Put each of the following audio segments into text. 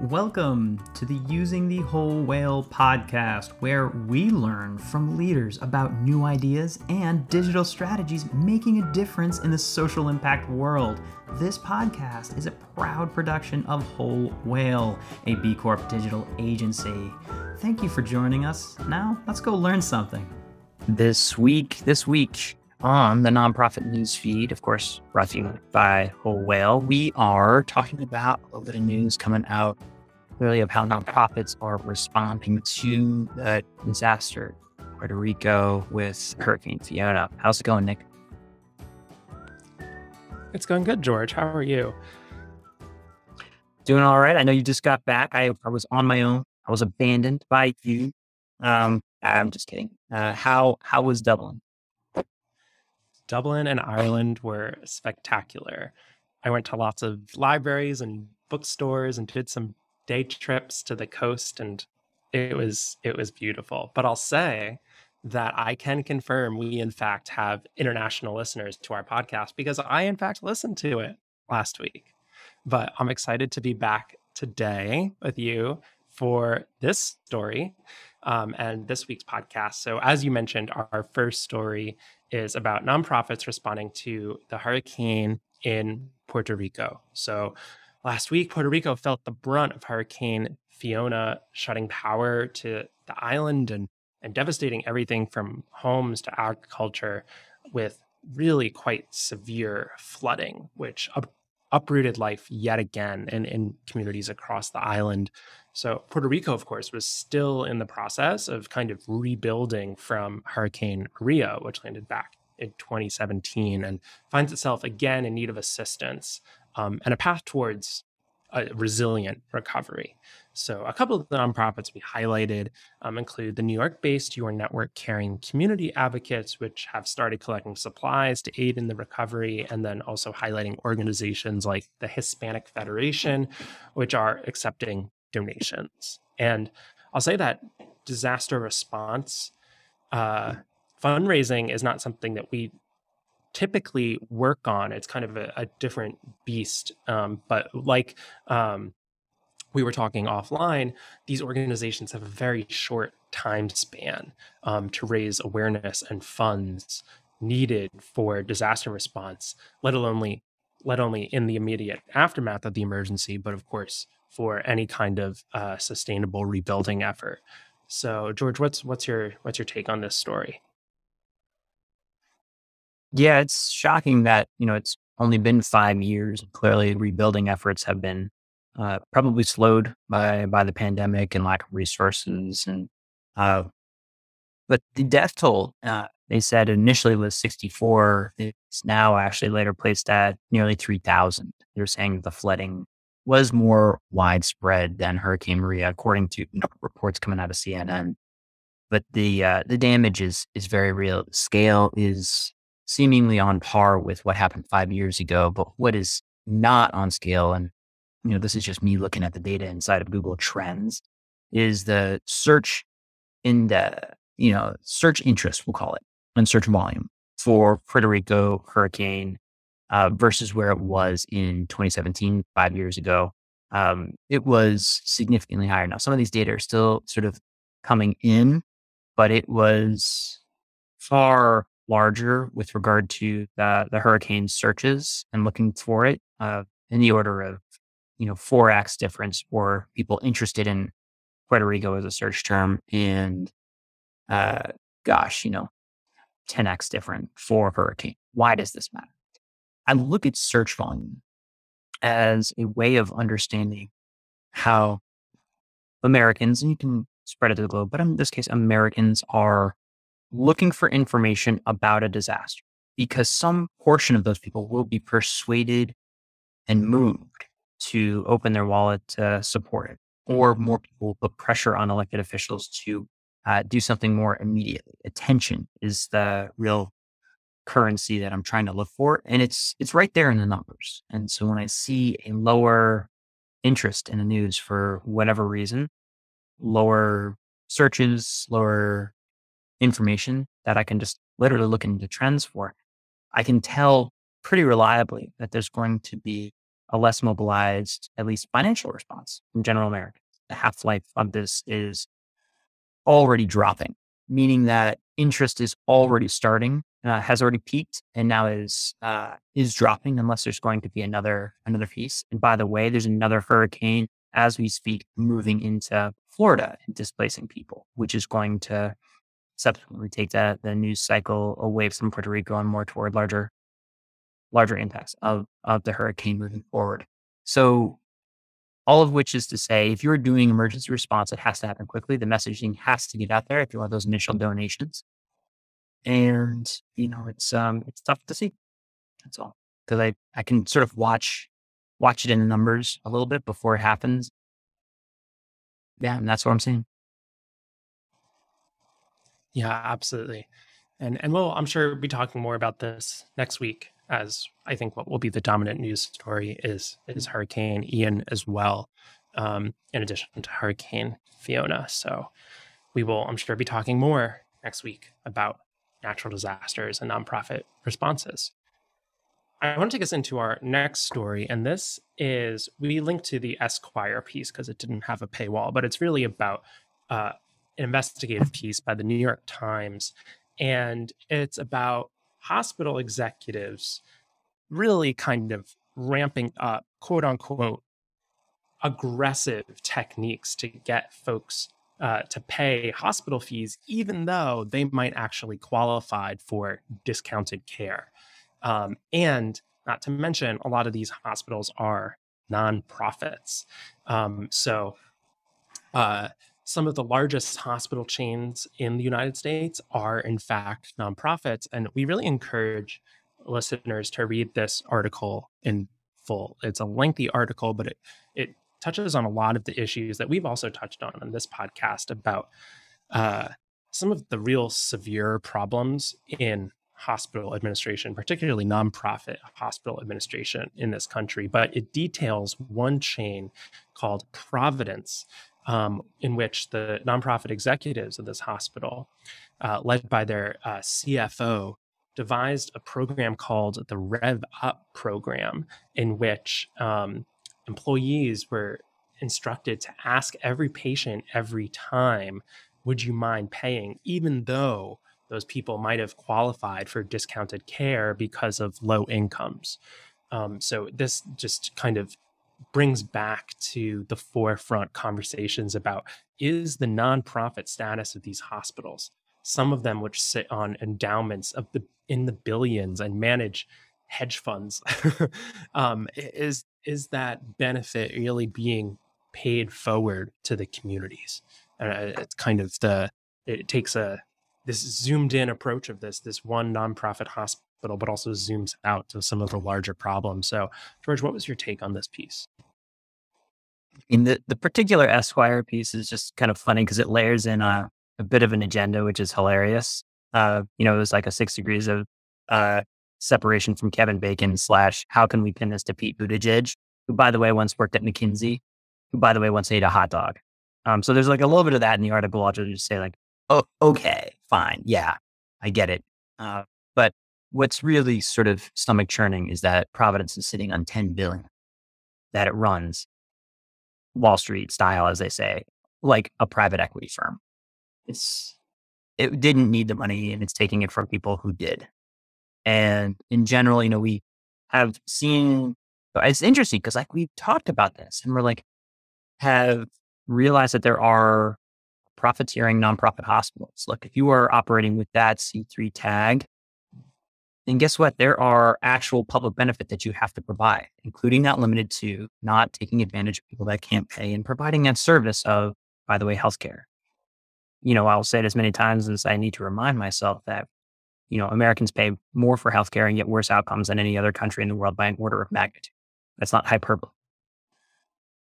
Welcome to the Using the Whole Whale podcast, where we learn from leaders about new ideas and digital strategies making a difference in the social impact world. This podcast is a proud production of Whole Whale, a B Corp digital agency. Thank you for joining us. Now, let's go learn something. This week, this week, on the nonprofit news feed, of course, brought to you by Whole Whale, we are talking about a little bit of news coming out really of how nonprofits are responding to the disaster Puerto Rico with Hurricane Fiona. How's it going, Nick? It's going good, George. How are you? Doing all right. I know you just got back. I, I was on my own. I was abandoned by you. Um, I'm just kidding. Uh, how how was Dublin? Dublin and Ireland were spectacular. I went to lots of libraries and bookstores and did some day trips to the coast and it was it was beautiful. But I'll say that I can confirm we in fact have international listeners to our podcast because I in fact listened to it last week. But I'm excited to be back today with you for this story um, and this week's podcast. So, as you mentioned, our, our first story is about nonprofits responding to the hurricane in Puerto Rico. So, last week, Puerto Rico felt the brunt of Hurricane Fiona shutting power to the island and, and devastating everything from homes to agriculture with really quite severe flooding, which uprooted life yet again in, in communities across the island. So, Puerto Rico, of course, was still in the process of kind of rebuilding from Hurricane Maria, which landed back in 2017 and finds itself again in need of assistance um, and a path towards a resilient recovery. So, a couple of the nonprofits we highlighted um, include the New York based Your Network Caring Community Advocates, which have started collecting supplies to aid in the recovery, and then also highlighting organizations like the Hispanic Federation, which are accepting donations. And I'll say that disaster response uh, fundraising is not something that we typically work on. It's kind of a, a different beast. Um, but like um, we were talking offline, these organizations have a very short time span um, to raise awareness and funds needed for disaster response, let alone let only in the immediate aftermath of the emergency, but of course for any kind of uh, sustainable rebuilding effort. So, George, what's what's your what's your take on this story? Yeah, it's shocking that, you know, it's only been five years. Clearly, rebuilding efforts have been uh, probably slowed by by the pandemic and lack of resources. And uh, but the death toll, uh, they said initially was 64. It's now actually later placed at nearly 3,000. They're saying the flooding was more widespread than Hurricane Maria, according to you know, reports coming out of CNN. But the uh, the damage is is very real. The scale is seemingly on par with what happened five years ago. But what is not on scale, and you know, this is just me looking at the data inside of Google Trends, is the search in the you know search interest, we'll call it, and search volume for Puerto Rico hurricane uh, versus where it was in 2017, five years ago. Um, it was significantly higher. Now, some of these data are still sort of coming in, but it was far larger with regard to the, the hurricane searches and looking for it uh, in the order of, you know, 4x difference for people interested in Puerto Rico as a search term. And uh, gosh, you know, 10x different for hurricane. Why does this matter? I look at search volume as a way of understanding how Americans, and you can spread it to the globe, but in this case, Americans are looking for information about a disaster because some portion of those people will be persuaded and moved to open their wallet to support it, or more people will put pressure on elected officials to uh, do something more immediately. Attention is the real currency that I'm trying to look for, and it's it's right there in the numbers. And so when I see a lower interest in the news for whatever reason, lower searches, lower information that I can just literally look into trends for, I can tell pretty reliably that there's going to be a less mobilized, at least financial response from general Americans. The half life of this is already dropping, meaning that interest is already starting, uh, has already peaked, and now is uh, is dropping unless there's going to be another another piece. And by the way, there's another hurricane as we speak moving into Florida and displacing people, which is going to subsequently take that the news cycle away from Puerto Rico and more toward larger larger impacts of of the hurricane moving forward. So all of which is to say, if you're doing emergency response, it has to happen quickly. The messaging has to get out there if you want those initial donations. And, you know, it's um it's tough to see. That's all. Because I, I can sort of watch watch it in the numbers a little bit before it happens. Yeah, and that's what I'm seeing. Yeah, absolutely. And and we'll I'm sure be talking more about this next week as I think what will be the dominant news story is is Hurricane Ian as well, um, in addition to Hurricane Fiona. So we will, I'm sure, be talking more next week about natural disasters and nonprofit responses. I want to take us into our next story, and this is we linked to the Esquire piece because it didn't have a paywall, but it's really about uh, an investigative piece by the New York Times, and it's about hospital executives really kind of ramping up, quote unquote, aggressive techniques to get folks uh, to pay hospital fees, even though they might actually qualify for discounted care. Um, and not to mention, a lot of these hospitals are nonprofits. Um, so, uh, some of the largest hospital chains in the United States are, in fact, nonprofits. And we really encourage listeners to read this article in full. It's a lengthy article, but it, it touches on a lot of the issues that we've also touched on on this podcast about uh, some of the real severe problems in hospital administration, particularly nonprofit hospital administration in this country. But it details one chain called Providence, um, in which the nonprofit executives of this hospital, uh, led by their uh, CFO, devised a program called the Rev Up program, in which um, employees were instructed to ask every patient every time, Would you mind paying? even though those people might have qualified for discounted care because of low incomes. Um, so this just kind of brings back to the forefront conversations about is the nonprofit status of these hospitals? Some of them which sit on endowments of the in the billions and manage hedge funds. Um, is is that benefit really being paid forward to the communities? And uh, it's kind of the it takes a this zoomed in approach of this this one nonprofit hospital but also zooms out to some of the larger problems so george what was your take on this piece in the, the particular Esquire piece is just kind of funny because it layers in a, a bit of an agenda, which is hilarious. Uh, you know, it was like a six degrees of uh, separation from Kevin Bacon slash how can we pin this to Pete Buttigieg, who by the way once worked at McKinsey, who by the way once ate a hot dog. Um, so there's like a little bit of that in the article. I'll just say like, oh, okay, fine, yeah, I get it. Uh, what's really sort of stomach churning is that Providence is sitting on 10 billion that it runs Wall Street style, as they say, like a private equity firm. It's it didn't need the money and it's taking it from people who did. And in general, you know, we have seen it's interesting because like we've talked about this and we're like have realized that there are profiteering nonprofit hospitals. Look, if you are operating with that C3 tag, then guess what? There are actual public benefit that you have to provide, including not limited to not taking advantage of people that can't pay and providing that service of, by the way, healthcare. You know, I'll say it as many times as I need to remind myself that, you know, Americans pay more for healthcare and get worse outcomes than any other country in the world by an order of magnitude. That's not hyperbole.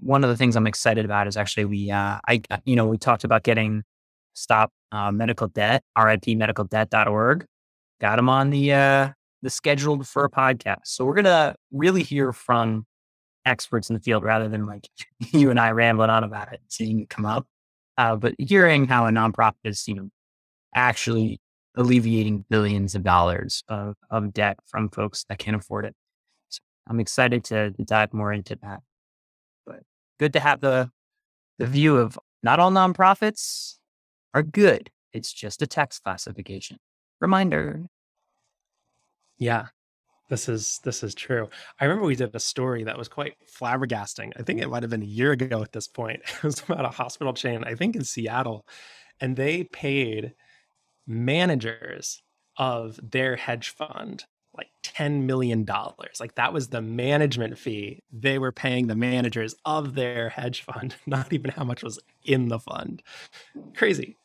One of the things I'm excited about is actually we, uh, I, you know, we talked about getting stop uh, medical debt, ripmedicaldebt.org got him on the uh, the scheduled for a podcast. So we're gonna really hear from experts in the field rather than like you and I rambling on about it, seeing it come up. Uh, but hearing how a nonprofit is, you know, actually alleviating billions of dollars of, of debt from folks that can't afford it. So I'm excited to dive more into that. But good to have the the view of not all nonprofits are good. It's just a tax classification. Reminder. Yeah. This is this is true. I remember we did a story that was quite flabbergasting. I think it might have been a year ago at this point. It was about a hospital chain, I think in Seattle, and they paid managers of their hedge fund like $10 million. Like that was the management fee they were paying the managers of their hedge fund, not even how much was in the fund. Crazy.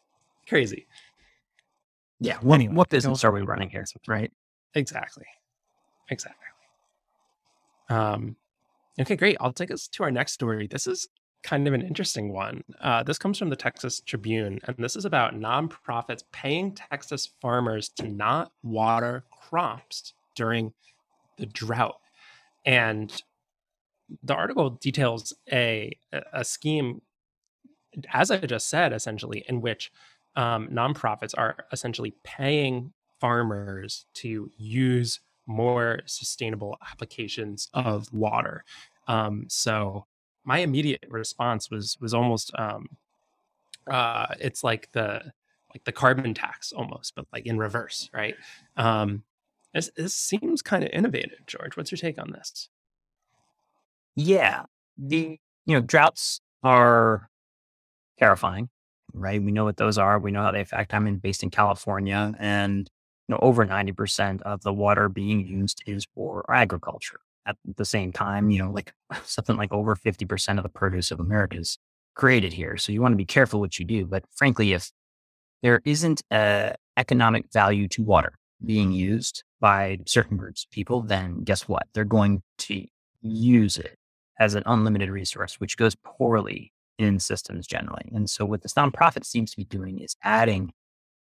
Crazy. Yeah. What, anyway, what business are we running here? Right. Exactly. Exactly. Um, okay, great. I'll take us to our next story. This is kind of an interesting one. Uh, this comes from the Texas Tribune, and this is about nonprofits paying Texas farmers to not water crops during the drought. And the article details a a scheme, as I just said, essentially, in which um, nonprofits are essentially paying farmers to use more sustainable applications of water. Um, so my immediate response was was almost um, uh, it's like the like the carbon tax almost, but like in reverse, right? Um, this, this seems kind of innovative, George. What's your take on this? Yeah, the you know droughts are terrifying, right? We know what those are. We know how they affect. I'm in, based in California, and you know over ninety percent of the water being used is for agriculture. At the same time, you know, like something like over fifty percent of the produce of America is created here. So you want to be careful what you do. But frankly, if there isn't a economic value to water being used, by certain groups of people, then guess what? They're going to use it as an unlimited resource, which goes poorly in systems generally. And so, what this nonprofit seems to be doing is adding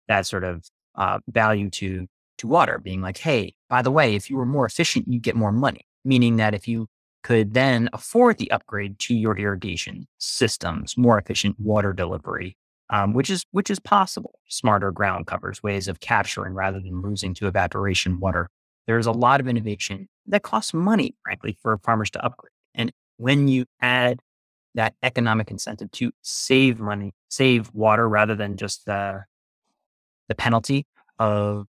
that sort of uh, value to to water, being like, hey, by the way, if you were more efficient, you get more money. Meaning that if you could then afford the upgrade to your irrigation systems, more efficient water delivery, um, which is which is possible. Smarter ground covers, ways of capturing rather than losing to evaporation water. There's a lot of innovation that costs money, frankly, for farmers to upgrade. And when you add that economic incentive to save money, save water rather than just the the penalty of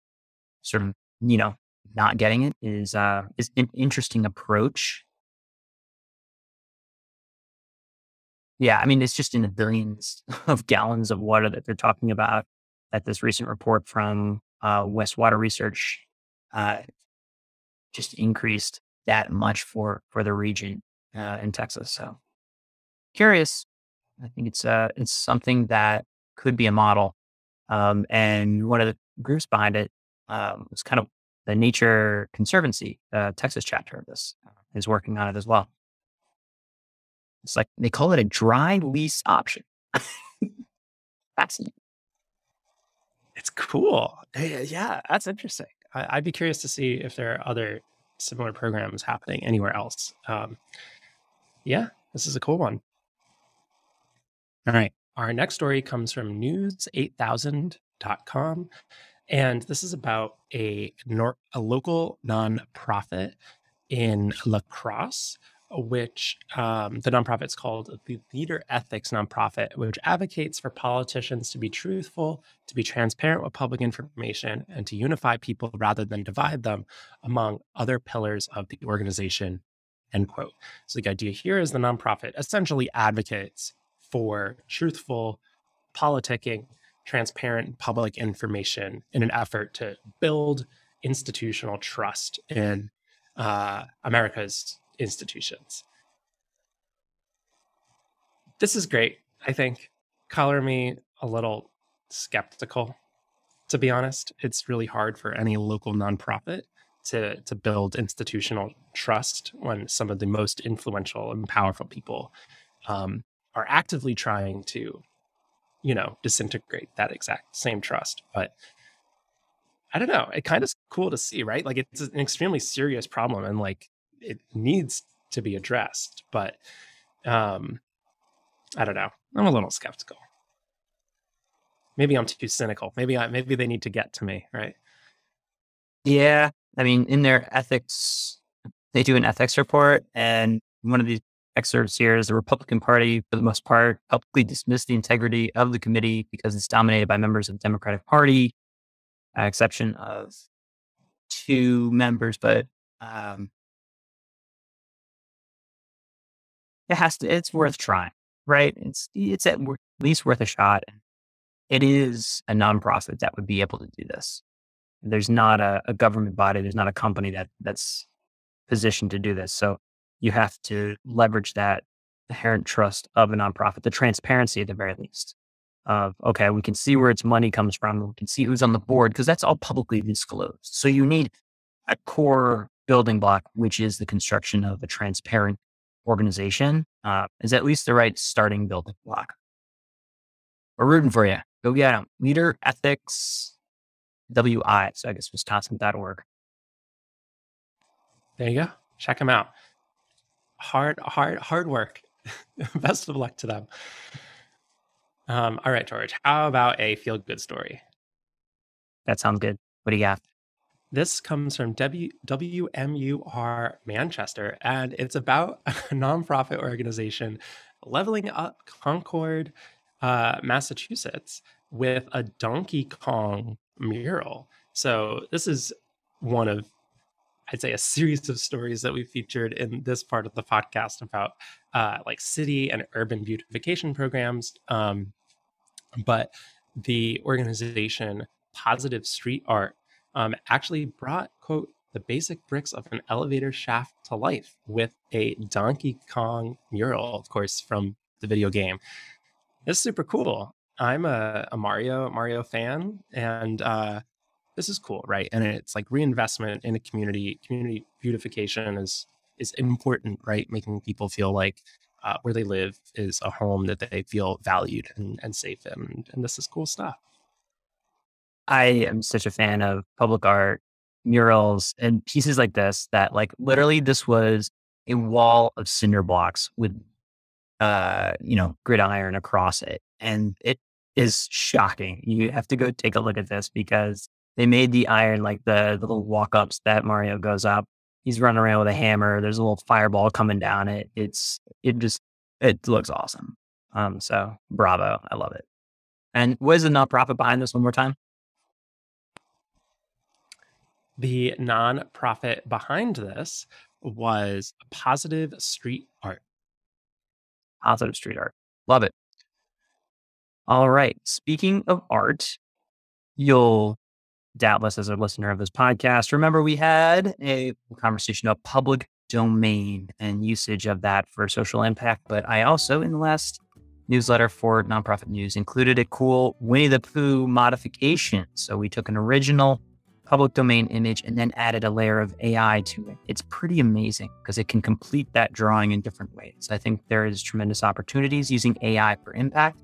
sort of you know not getting it is uh, is an interesting approach Yeah, I mean, it's just in the billions of gallons of water that they're talking about. That this recent report from uh, West Water Research uh, just increased that much for for the region uh, in Texas. So curious. I think it's uh it's something that could be a model. Um, and one of the groups behind it um, was kind of the Nature Conservancy, uh, Texas chapter of this, uh, is working on it as well. It's like they call it a dry lease option. Fascinating. It's cool. Yeah, that's interesting. I, would be curious to see if there are other similar programs happening anywhere else. Um, yeah, this is a cool one. All right. Our next story comes from news8000.com. And this is about a, nor- a local nonprofit in La Crosse which um, the nonprofit is called the Leader Ethics Nonprofit, which advocates for politicians to be truthful, to be transparent with public information, and to unify people rather than divide them among other pillars of the organization. End quote. So the idea here is the nonprofit essentially advocates for truthful, politicking, transparent public information in an effort to build institutional trust in uh, America's institutions. This is great, I think. Color me a little skeptical, to be honest. It's really hard for any local nonprofit to, to build institutional trust when some of the most influential and powerful people um, are actively trying to, you know, disintegrate that exact same trust. But I don't know. It kind of cool to see, right? Like it's an extremely serious problem, and like it needs to be addressed. But um, I don't know. I'm a little skeptical. Maybe I'm too cynical. Maybe I maybe they need to get to me, right? Yeah, I mean, in their ethics they do an ethics report, and one of these excerpts here is the Republican Party, for the most part, publicly dismissed the integrity of the committee because it's dominated by members of the Democratic Party, exception of two members, but um, it has to. It's worth trying, right? It's it's at least worth a shot. It is a nonprofit that would be able to do this. There's not a, a government body. There's not a company that that's positioned to do this. So you have to leverage that inherent trust of a nonprofit, the transparency at the very least. Of okay, we can see where its money comes from. We can see who's on the board because that's all publicly disclosed. So you need a core building block, which is the construction of a transparent organization, uh, is at least the right starting building block. We're rooting for you. Go get them. Leader Ethics WI. So I guess Wisconsin.org. There you go. Check them out. Hard, hard, hard work. Best of luck to them. Um, all right, George. How about a feel good story? That sounds good. What do you got? This comes from w- WMUR Manchester, and it's about a nonprofit organization leveling up Concord, uh, Massachusetts, with a Donkey Kong mural. So this is one of I'd say a series of stories that we featured in this part of the podcast about uh, like city and urban beautification programs. Um, but the organization Positive Street Art um, actually brought, quote, the basic bricks of an elevator shaft to life with a Donkey Kong mural, of course, from the video game. It's super cool. I'm a, a Mario Mario fan, and uh, this is cool, right? And it's like reinvestment in a community. Community beautification is is important, right? Making people feel like uh, where they live is a home that they feel valued and, and safe in. And this is cool stuff. I am such a fan of public art, murals, and pieces like this that like literally this was a wall of cinder blocks with uh, you know, gridiron across it. And it is shocking. You have to go take a look at this because they made the iron like the, the little walk ups that Mario goes up. He's running around with a hammer. There's a little fireball coming down it. It's it just it looks awesome. Um, so bravo. I love it. And what is the nonprofit behind this one more time? The nonprofit behind this was Positive Street Art. Positive Street Art. Love it. All right. Speaking of art, you'll doubtless, as a listener of this podcast, remember we had a conversation about public domain and usage of that for social impact. But I also, in the last newsletter for nonprofit news, included a cool Winnie the Pooh modification. So we took an original public domain image and then added a layer of AI to it. It's pretty amazing because it can complete that drawing in different ways. I think there is tremendous opportunities using AI for impact,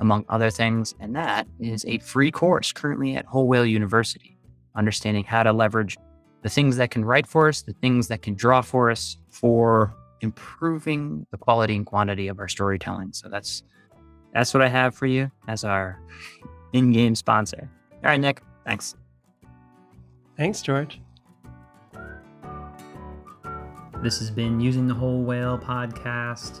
among other things, and that is a free course currently at Whole Whale University, understanding how to leverage the things that can write for us, the things that can draw for us for improving the quality and quantity of our storytelling. So that's that's what I have for you as our in-game sponsor. All right, Nick, thanks. Thanks, George. This has been Using the Whole Whale podcast.